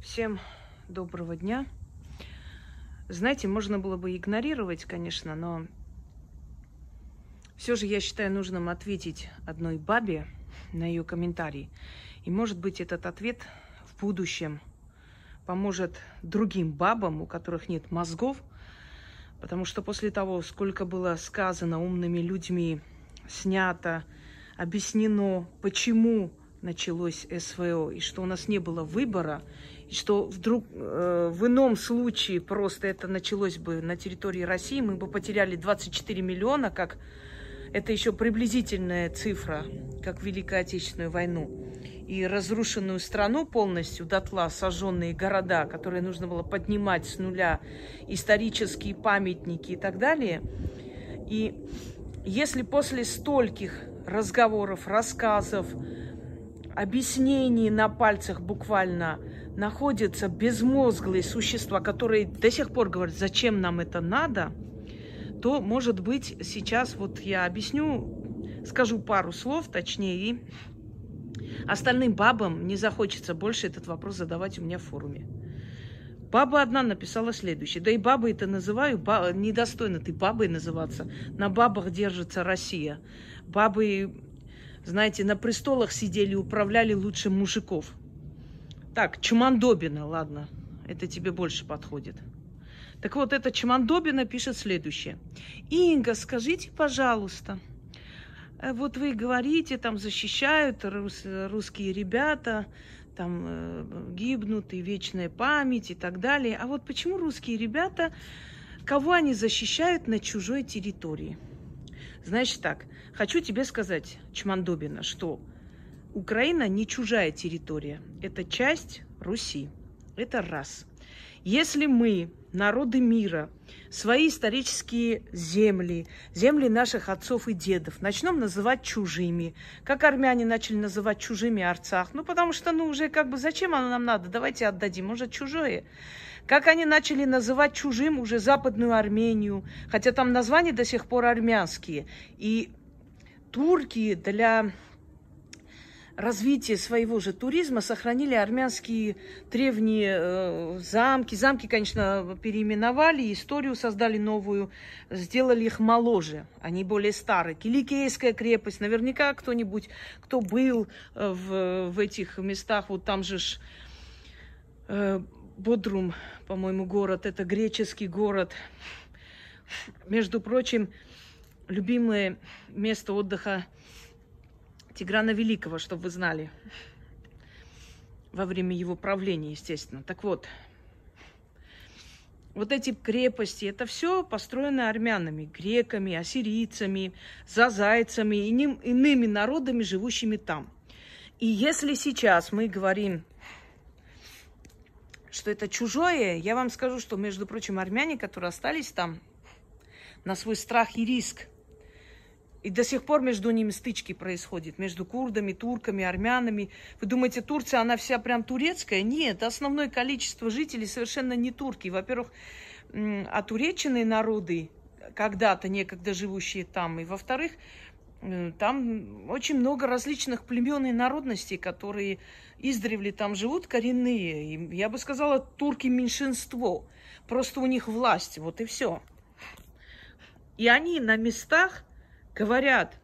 Всем доброго дня. Знаете, можно было бы игнорировать, конечно, но все же я считаю нужным ответить одной бабе на ее комментарий. И может быть этот ответ в будущем поможет другим бабам, у которых нет мозгов, потому что после того, сколько было сказано умными людьми, снято, объяснено, почему началось СВО, и что у нас не было выбора, и что вдруг э, в ином случае просто это началось бы на территории России, мы бы потеряли 24 миллиона, как это еще приблизительная цифра, как Великую Отечественную войну. И разрушенную страну полностью, дотла сожженные города, которые нужно было поднимать с нуля, исторические памятники и так далее. И если после стольких разговоров, рассказов, объяснений на пальцах буквально находятся безмозглые существа, которые до сих пор говорят, зачем нам это надо, то, может быть, сейчас вот я объясню, скажу пару слов, точнее, и остальным бабам не захочется больше этот вопрос задавать у меня в форуме. Баба одна написала следующее. Да и бабы это называю, ба, недостойно ты бабой называться. На бабах держится Россия. Бабы знаете, на престолах сидели, управляли лучше мужиков. Так, Чумандобина, ладно, это тебе больше подходит. Так вот, эта Чумандобина пишет следующее. Инга, скажите, пожалуйста, э, вот вы говорите, там защищают рус, русские ребята, там э, гибнут и вечная память и так далее. А вот почему русские ребята, кого они защищают на чужой территории? Значит так, хочу тебе сказать, Чмандобина, что Украина не чужая территория. Это часть Руси. Это раз. Если мы, народы мира, свои исторические земли, земли наших отцов и дедов начнем называть чужими, как армяне начали называть чужими Арцах, ну потому что, ну уже как бы зачем оно нам надо, давайте отдадим, может чужое. Как они начали называть чужим уже Западную Армению, хотя там названия до сих пор армянские. И турки для развития своего же туризма сохранили армянские древние э, замки. Замки, конечно, переименовали, историю создали новую, сделали их моложе, они более старые. Киликейская крепость, наверняка кто-нибудь, кто был э, в, в этих местах, вот там же ж, э, Бодрум, по-моему, город, это греческий город. Между прочим, любимое место отдыха Тиграна Великого, чтобы вы знали. Во время его правления, естественно. Так вот, вот эти крепости, это все построено армянами, греками, ассирийцами, зазайцами и иными народами, живущими там. И если сейчас мы говорим что это чужое, я вам скажу, что, между прочим, армяне, которые остались там, на свой страх и риск, и до сих пор между ними стычки происходят, между курдами, турками, армянами. Вы думаете, Турция, она вся прям турецкая? Нет, основное количество жителей совершенно не турки. Во-первых, отуреченные народы, когда-то, некогда живущие там, и во-вторых, там очень много различных племен и народностей, которые издревле там живут, коренные. И я бы сказала, турки меньшинство. Просто у них власть, вот и все. И они на местах говорят,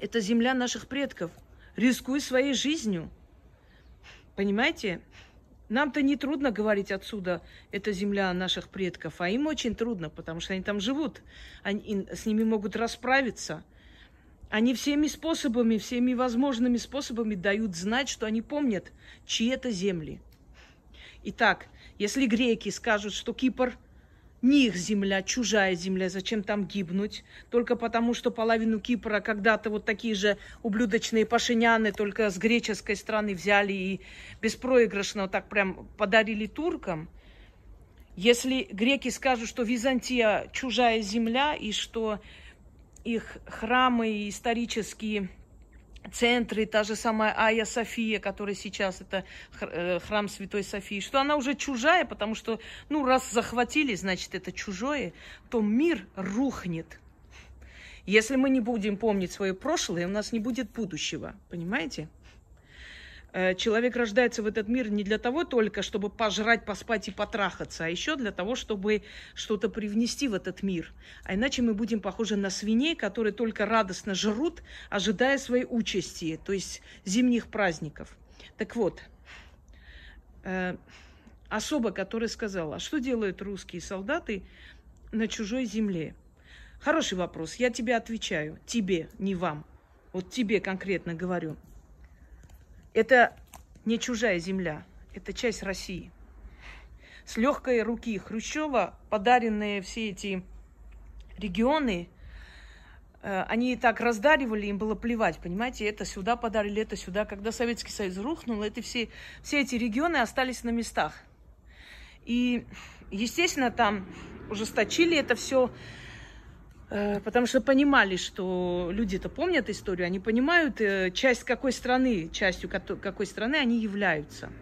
это земля наших предков, рискуй своей жизнью. Понимаете? Нам-то не трудно говорить отсюда, это земля наших предков, а им очень трудно, потому что они там живут, они, с ними могут расправиться. Они всеми способами, всеми возможными способами дают знать, что они помнят, чьи это земли. Итак, если греки скажут, что Кипр не их земля, чужая земля, зачем там гибнуть? Только потому, что половину Кипра когда-то вот такие же ублюдочные пашиняны только с греческой страны взяли и беспроигрышно так прям подарили туркам. Если греки скажут, что Византия чужая земля и что их храмы исторические центры, та же самая Ая София, которая сейчас это э, храм Святой Софии, что она уже чужая, потому что, ну, раз захватили, значит, это чужое, то мир рухнет. Если мы не будем помнить свое прошлое, у нас не будет будущего, понимаете? Э, человек рождается в этот мир не для того только, чтобы пожрать, поспать и потрахаться, а еще для того, чтобы что-то привнести в этот мир. А иначе мы будем похожи на свиней, которые только радостно жрут, ожидая своей участи, то есть зимних праздников. Так вот, э, особа, которая сказала, что делают русские солдаты на чужой земле? Хороший вопрос. Я тебе отвечаю. Тебе, не вам. Вот тебе конкретно говорю. Это не чужая земля, это часть России. С легкой руки Хрущева подаренные все эти регионы, э, они и так раздаривали, им было плевать, понимаете, это сюда подарили, это сюда. Когда Советский Союз рухнул, это все, все эти регионы остались на местах. И, естественно, там ужесточили это все потому что понимали, что люди это помнят историю, они понимают, э, часть какой страны, частью какой страны они являются.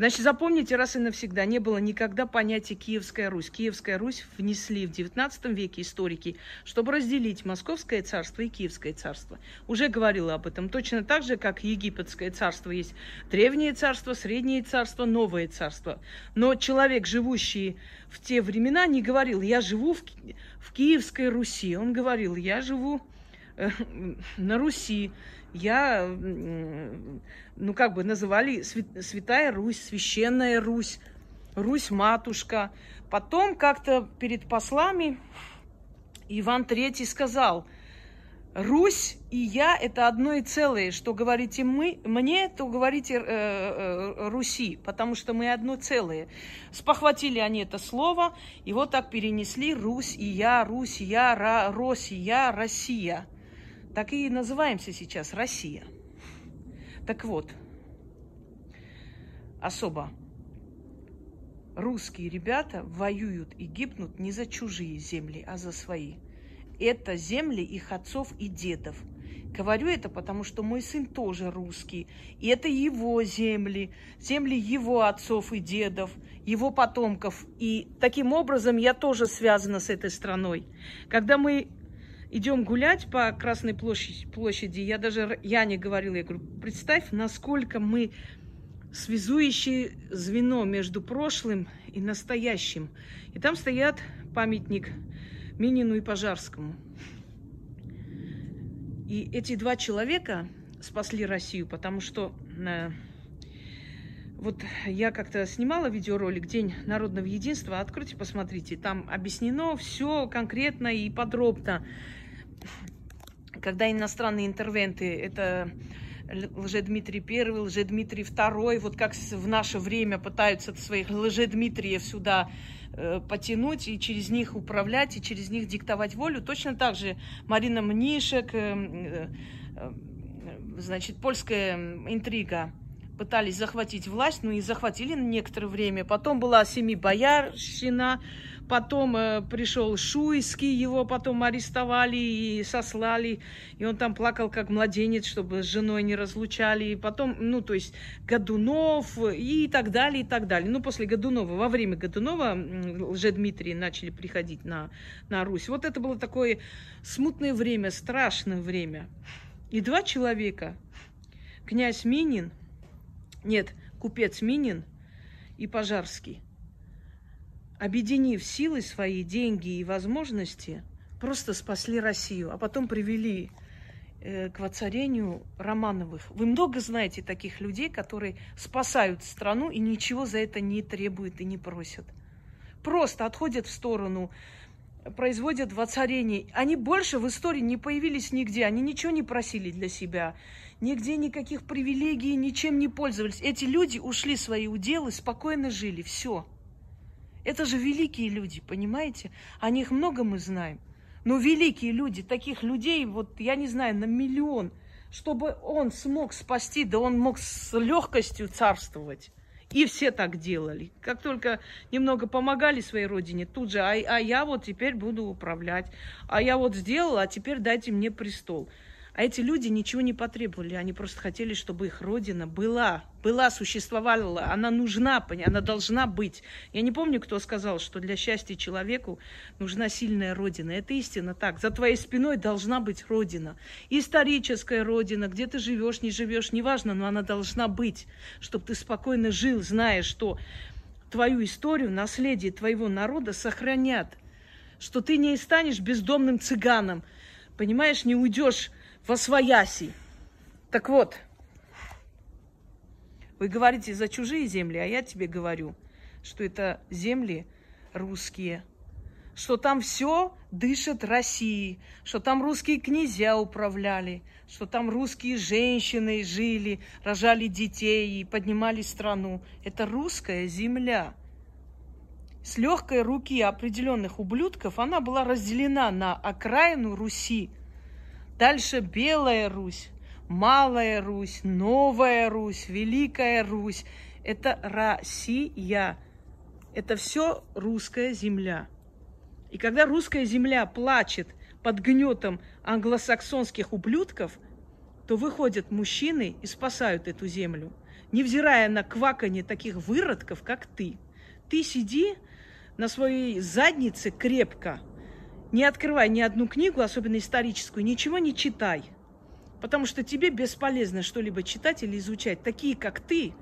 Значит, запомните раз и навсегда, не было никогда понятия Киевская Русь. Киевская Русь внесли в XIX веке историки, чтобы разделить Московское царство и Киевское царство. Уже говорила об этом. Точно так же, как Египетское царство есть древнее царство, среднее царство, новое царство. Но человек, живущий в те времена, не говорил, я живу в, в Киевской Руси. Он говорил, я живу э, на Руси я, ну, как бы называли Святая Русь, Священная Русь, Русь-матушка. Потом как-то перед послами Иван III сказал, Русь и я – это одно и целое. Что говорите мы, мне, то говорите э, э, Руси, потому что мы одно целое. Спохватили они это слово, и вот так перенесли Русь и я, Русь и я, Ра, Рось и я, Россия – так и называемся сейчас Россия. Так вот, особо русские ребята воюют и гибнут не за чужие земли, а за свои. Это земли их отцов и дедов. Говорю это, потому что мой сын тоже русский. И это его земли, земли его отцов и дедов, его потомков. И таким образом я тоже связана с этой страной. Когда мы идем гулять по Красной площади, площади, я даже Яне говорила, я говорю, представь, насколько мы связующее звено между прошлым и настоящим. И там стоят памятник Минину и Пожарскому. И эти два человека спасли Россию, потому что э, вот я как-то снимала видеоролик «День народного единства». Откройте, посмотрите. Там объяснено все конкретно и подробно когда иностранные интервенты, это Лжедмитрий I, Лжедмитрий II, вот как в наше время пытаются своих Лжедмитриев сюда э, потянуть и через них управлять, и через них диктовать волю. Точно так же Марина Мнишек, э, э, значит, польская интрига, пытались захватить власть, ну и захватили на некоторое время. Потом была семи боярщина, Потом э, пришел Шуйский, его потом арестовали и сослали. И он там плакал как младенец, чтобы с женой не разлучали. И потом, ну, то есть Годунов и так далее, и так далее. Ну, после Годунова, во время Годунова Дмитрий начали приходить на, на Русь. Вот это было такое смутное время, страшное время. И два человека, князь Минин, нет, купец Минин и Пожарский – объединив силы свои, деньги и возможности, просто спасли Россию, а потом привели э, к воцарению Романовых. Вы много знаете таких людей, которые спасают страну и ничего за это не требуют и не просят. Просто отходят в сторону, производят воцарение. Они больше в истории не появились нигде, они ничего не просили для себя, нигде никаких привилегий, ничем не пользовались. Эти люди ушли свои уделы, спокойно жили, все. Это же великие люди, понимаете? О них много мы знаем. Но великие люди, таких людей, вот я не знаю, на миллион, чтобы он смог спасти, да он мог с легкостью царствовать. И все так делали. Как только немного помогали своей родине, тут же, а, а я вот теперь буду управлять. А я вот сделала, а теперь дайте мне престол. А эти люди ничего не потребовали, они просто хотели, чтобы их родина была, была, существовала, она нужна, она должна быть. Я не помню, кто сказал, что для счастья человеку нужна сильная родина. Это истина так. За твоей спиной должна быть родина. Историческая родина, где ты живешь, не живешь, неважно, но она должна быть, чтобы ты спокойно жил, зная, что твою историю, наследие твоего народа сохранят, что ты не станешь бездомным цыганом, понимаешь, не уйдешь во свояси. Так вот, вы говорите за чужие земли, а я тебе говорю, что это земли русские, что там все дышит Россией, что там русские князья управляли, что там русские женщины жили, рожали детей и поднимали страну. Это русская земля. С легкой руки определенных ублюдков она была разделена на окраину Руси, Дальше Белая Русь, Малая Русь, Новая Русь, Великая Русь. Это Россия. Это все русская земля. И когда русская земля плачет под гнетом англосаксонских ублюдков, то выходят мужчины и спасают эту землю, невзирая на кваканье таких выродков, как ты. Ты сиди на своей заднице крепко, не открывай ни одну книгу, особенно историческую, ничего не читай. Потому что тебе бесполезно что-либо читать или изучать. Такие, как ты,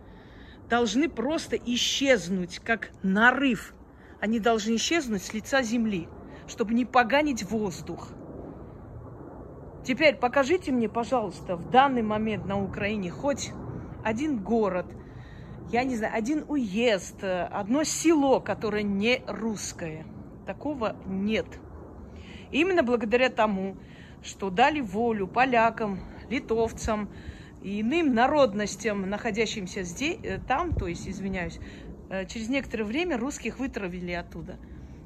должны просто исчезнуть, как нарыв. Они должны исчезнуть с лица земли, чтобы не поганить воздух. Теперь покажите мне, пожалуйста, в данный момент на Украине хоть один город, я не знаю, один уезд, одно село, которое не русское. Такого нет. Именно благодаря тому, что дали волю полякам, литовцам и иным народностям, находящимся здесь, э, там, то есть, извиняюсь, э, через некоторое время русских вытравили оттуда.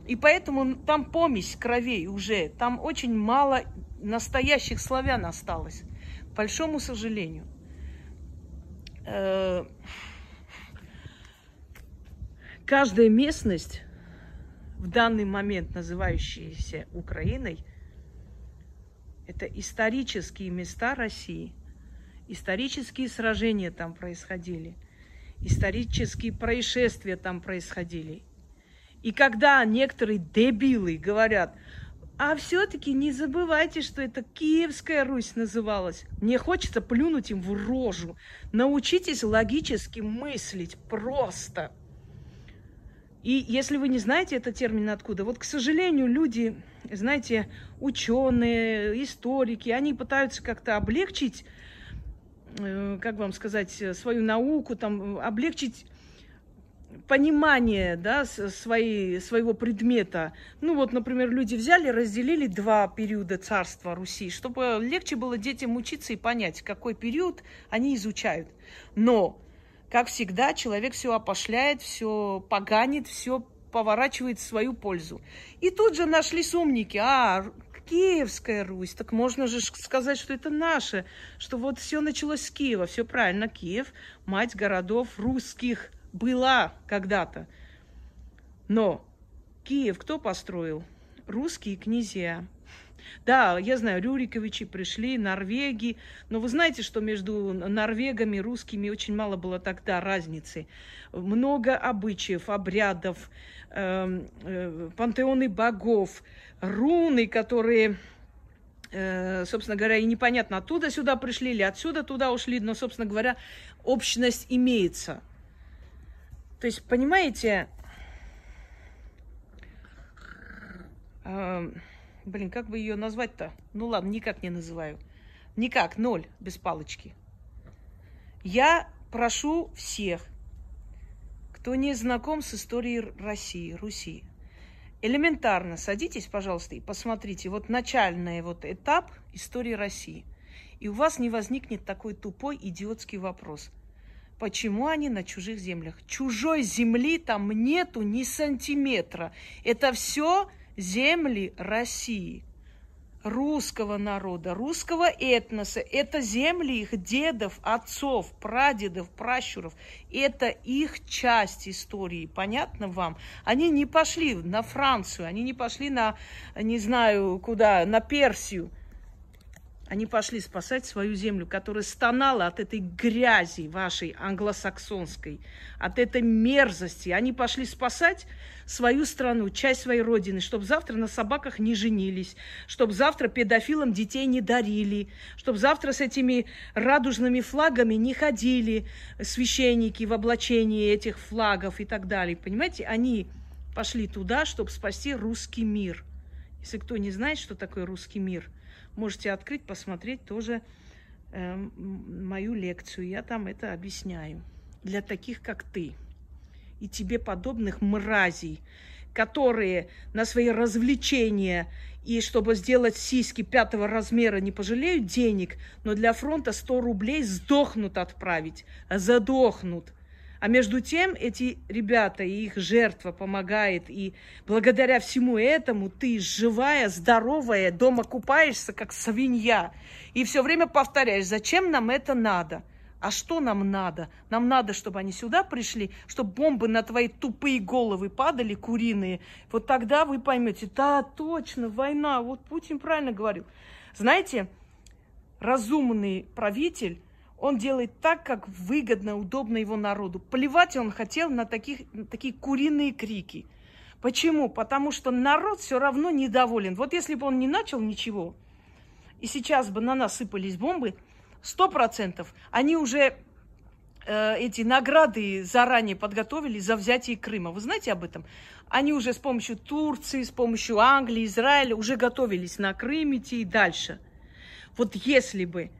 И поэтому там помесь кровей уже, там очень мало настоящих славян осталось, к большому сожалению. Э, каждая местность в данный момент называющиеся Украиной, это исторические места России. Исторические сражения там происходили. Исторические происшествия там происходили. И когда некоторые дебилы говорят, а все-таки не забывайте, что это Киевская Русь называлась. Мне хочется плюнуть им в рожу. Научитесь логически мыслить просто. И если вы не знаете этот термин откуда, вот, к сожалению, люди, знаете, ученые, историки, они пытаются как-то облегчить, э, как вам сказать, свою науку, там, облегчить понимание да, своей, своего предмета. Ну вот, например, люди взяли, разделили два периода царства Руси, чтобы легче было детям учиться и понять, какой период они изучают. Но как всегда, человек все опошляет, все поганит, все поворачивает в свою пользу. И тут же нашли умники. А, Киевская Русь, так можно же сказать, что это наше, что вот все началось с Киева. Все правильно, Киев, мать городов русских, была когда-то. Но Киев кто построил? Русские князья. Да, я знаю, Рюриковичи пришли, Норвеги, но вы знаете, что между норвегами и русскими очень мало было тогда разницы. Много обычаев, обрядов, э, э, пантеоны богов, руны, которые э, собственно говоря, и непонятно, оттуда сюда пришли или отсюда туда ушли, но, собственно говоря, общность имеется. То есть, понимаете, э, Блин, как бы ее назвать-то? Ну ладно, никак не называю. Никак, ноль, без палочки. Я прошу всех, кто не знаком с историей России, Руси, элементарно садитесь, пожалуйста, и посмотрите вот начальный вот этап истории России. И у вас не возникнет такой тупой идиотский вопрос. Почему они на чужих землях? Чужой земли там нету ни сантиметра. Это все земли России, русского народа, русского этноса. Это земли их дедов, отцов, прадедов, пращуров. Это их часть истории. Понятно вам? Они не пошли на Францию, они не пошли на, не знаю куда, на Персию. Они пошли спасать свою землю, которая стонала от этой грязи вашей англосаксонской, от этой мерзости. Они пошли спасать свою страну, часть своей родины, чтобы завтра на собаках не женились, чтобы завтра педофилам детей не дарили, чтобы завтра с этими радужными флагами не ходили священники в облачении этих флагов и так далее. Понимаете, они пошли туда, чтобы спасти русский мир. Если кто не знает, что такое русский мир – Можете открыть, посмотреть тоже э, мою лекцию. Я там это объясняю. Для таких, как ты и тебе подобных мразей, которые на свои развлечения и чтобы сделать сиськи пятого размера не пожалеют денег, но для фронта 100 рублей сдохнут отправить, задохнут – а между тем эти ребята и их жертва помогает. И благодаря всему этому ты живая, здоровая, дома купаешься, как свинья. И все время повторяешь, зачем нам это надо? А что нам надо? Нам надо, чтобы они сюда пришли, чтобы бомбы на твои тупые головы падали, куриные. Вот тогда вы поймете, да, точно, война. Вот Путин правильно говорил. Знаете, разумный правитель он делает так, как выгодно, удобно его народу. Плевать он хотел на, таких, на такие куриные крики. Почему? Потому что народ все равно недоволен. Вот если бы он не начал ничего, и сейчас бы на нас сыпались бомбы, сто процентов, они уже э, эти награды заранее подготовили за взятие Крыма. Вы знаете об этом? Они уже с помощью Турции, с помощью Англии, Израиля уже готовились на Крым идти и дальше. Вот если бы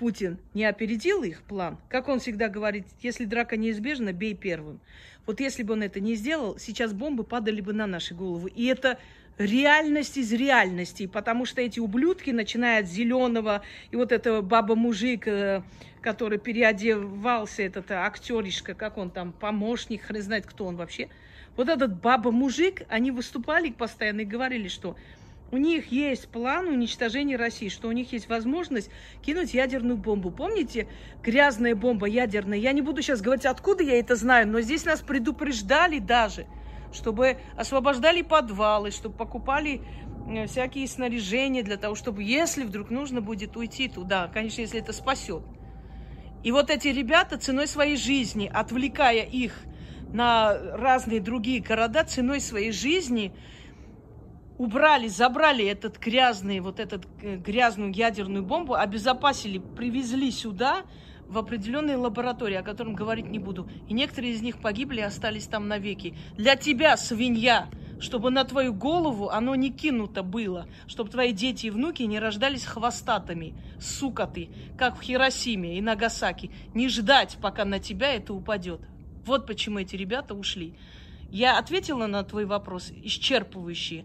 Путин не опередил их план, как он всегда говорит, если драка неизбежна, бей первым. Вот если бы он это не сделал, сейчас бомбы падали бы на наши головы. И это реальность из реальности, потому что эти ублюдки, начиная от зеленого и вот этого баба-мужик, э, который переодевался, этот актеришка, как он там, помощник, хрен знает, кто он вообще. Вот этот баба-мужик, они выступали постоянно и говорили, что у них есть план уничтожения России, что у них есть возможность кинуть ядерную бомбу. Помните, грязная бомба ядерная? Я не буду сейчас говорить, откуда я это знаю, но здесь нас предупреждали даже, чтобы освобождали подвалы, чтобы покупали э, всякие снаряжения для того, чтобы, если вдруг нужно будет уйти туда, конечно, если это спасет. И вот эти ребята ценой своей жизни, отвлекая их на разные другие города, ценой своей жизни – убрали, забрали этот грязный, вот этот э, грязную ядерную бомбу, обезопасили, привезли сюда в определенные лаборатории, о котором говорить не буду. И некоторые из них погибли и остались там навеки. Для тебя, свинья, чтобы на твою голову оно не кинуто было, чтобы твои дети и внуки не рождались хвостатыми, сука ты, как в Хиросиме и Нагасаки. Не ждать, пока на тебя это упадет. Вот почему эти ребята ушли. Я ответила на твой вопрос исчерпывающий.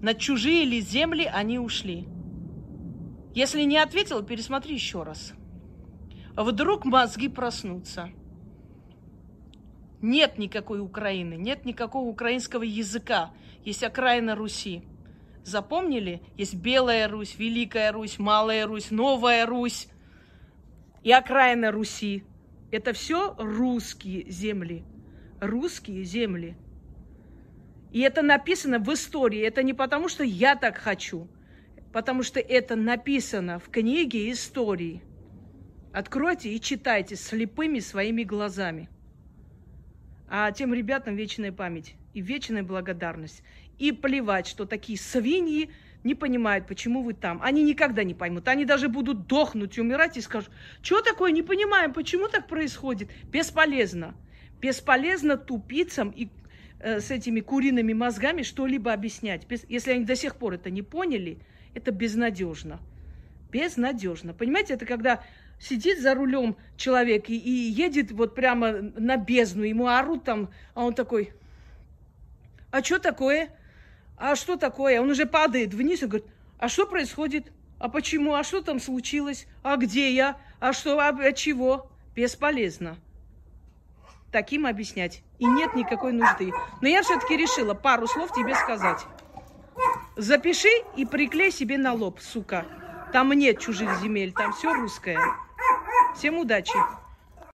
На чужие ли земли они ушли? Если не ответил, пересмотри еще раз. Вдруг мозги проснутся. Нет никакой Украины, нет никакого украинского языка. Есть окраина Руси. Запомнили? Есть Белая Русь, Великая Русь, Малая Русь, Новая Русь и окраина Руси. Это все русские земли. Русские земли. И это написано в истории. Это не потому, что я так хочу, потому что это написано в книге истории. Откройте и читайте слепыми своими глазами. А тем ребятам вечная память и вечная благодарность. И плевать, что такие свиньи не понимают, почему вы там. Они никогда не поймут. Они даже будут дохнуть, умирать и скажут, что такое, не понимаем, почему так происходит. Бесполезно. Бесполезно тупицам и с этими куриными мозгами что-либо объяснять. Если они до сих пор это не поняли, это безнадежно. Безнадежно. Понимаете, это когда сидит за рулем человек и, и едет вот прямо на бездну, ему орут там, а он такой, а что такое? А что такое? Он уже падает вниз и говорит, а что происходит? А почему? А что там случилось? А где я? А что? А от чего? Бесполезно таким объяснять. И нет никакой нужды. Но я все-таки решила пару слов тебе сказать. Запиши и приклей себе на лоб, сука. Там нет чужих земель, там все русское. Всем удачи.